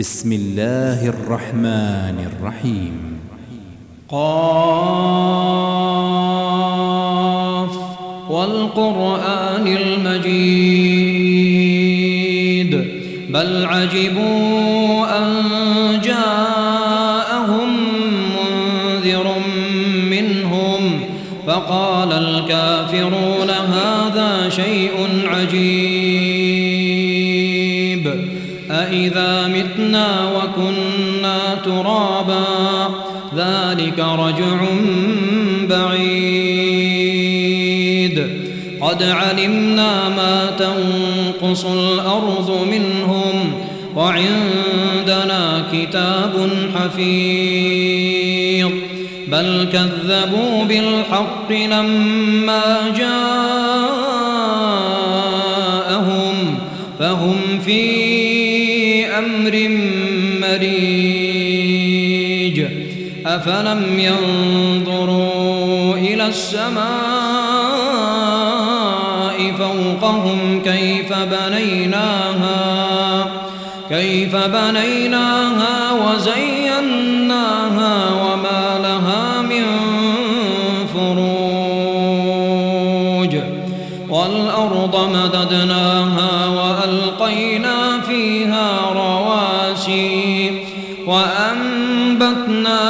بسم الله الرحمن الرحيم. قاف والقرآن المجيد. بل عجبوا ذلك رجع بعيد. قد علمنا ما تنقص الأرض منهم وعندنا كتاب حفيظ. بل كذبوا بالحق لما جاءهم أفلم ينظروا إلى السماء فوقهم كيف بنيناها كيف بنيناها وزيناها وما لها من فروج. والأرض مددناها وألقينا فيها رواسي وأنبتنا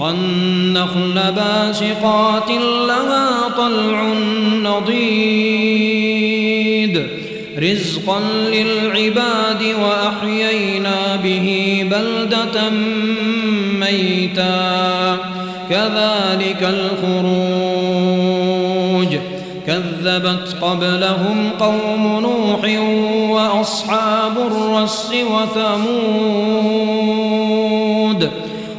والنخل باسقات لها طلع نضيد رزقا للعباد وأحيينا به بلدة ميتا كذلك الخروج كذبت قبلهم قوم نوح وأصحاب الرس وثمود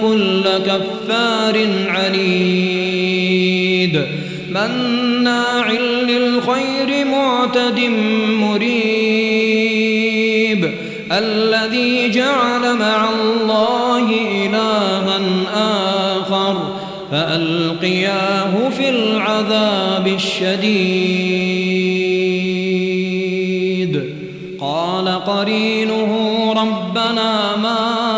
كل كفار عنيد. مناع للخير معتد مريب. الذي جعل مع الله إلها آخر فألقياه في العذاب الشديد. قال قرينه ربنا ما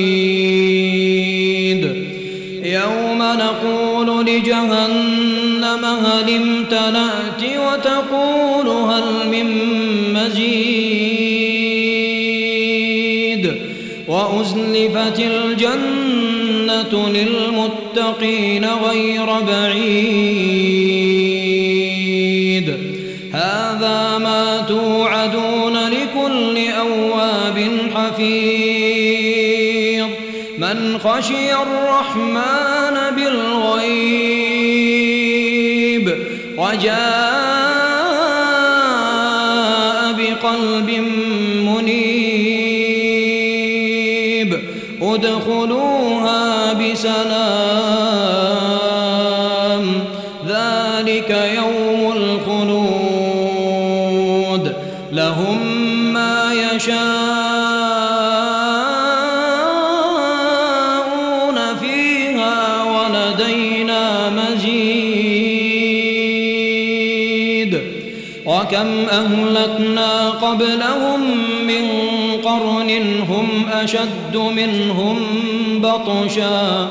وأزلفت الجنة للمتقين غير بعيد. هذا ما توعدون لكل أواب حفيظ. من خشي الرحمن بالغيب وجاء بسلام ذلك يوم الخلود. لهم ما يشاءون فيها ولدينا مزيد. وكم أهلكنا قبلهم من قرن هم أشد منهم بطشا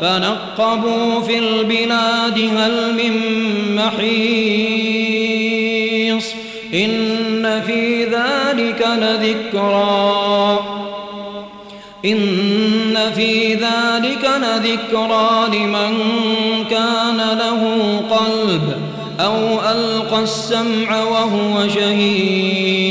فنقبوا في البلاد هل من محيص إن في ذلك لذكرى إن في ذلك لذكرى لمن كان له قلب أو ألقى السمع وهو شهيد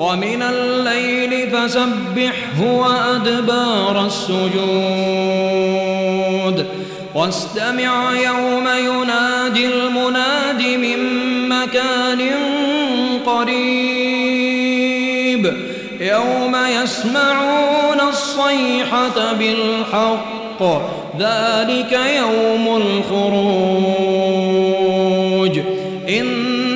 ومن الليل فسبحه وأدبار السجود. واستمع يوم ينادي المناد من مكان قريب. يوم يسمعون الصيحة بالحق. ذلك يوم الخروج. إنا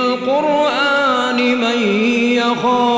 من يخاف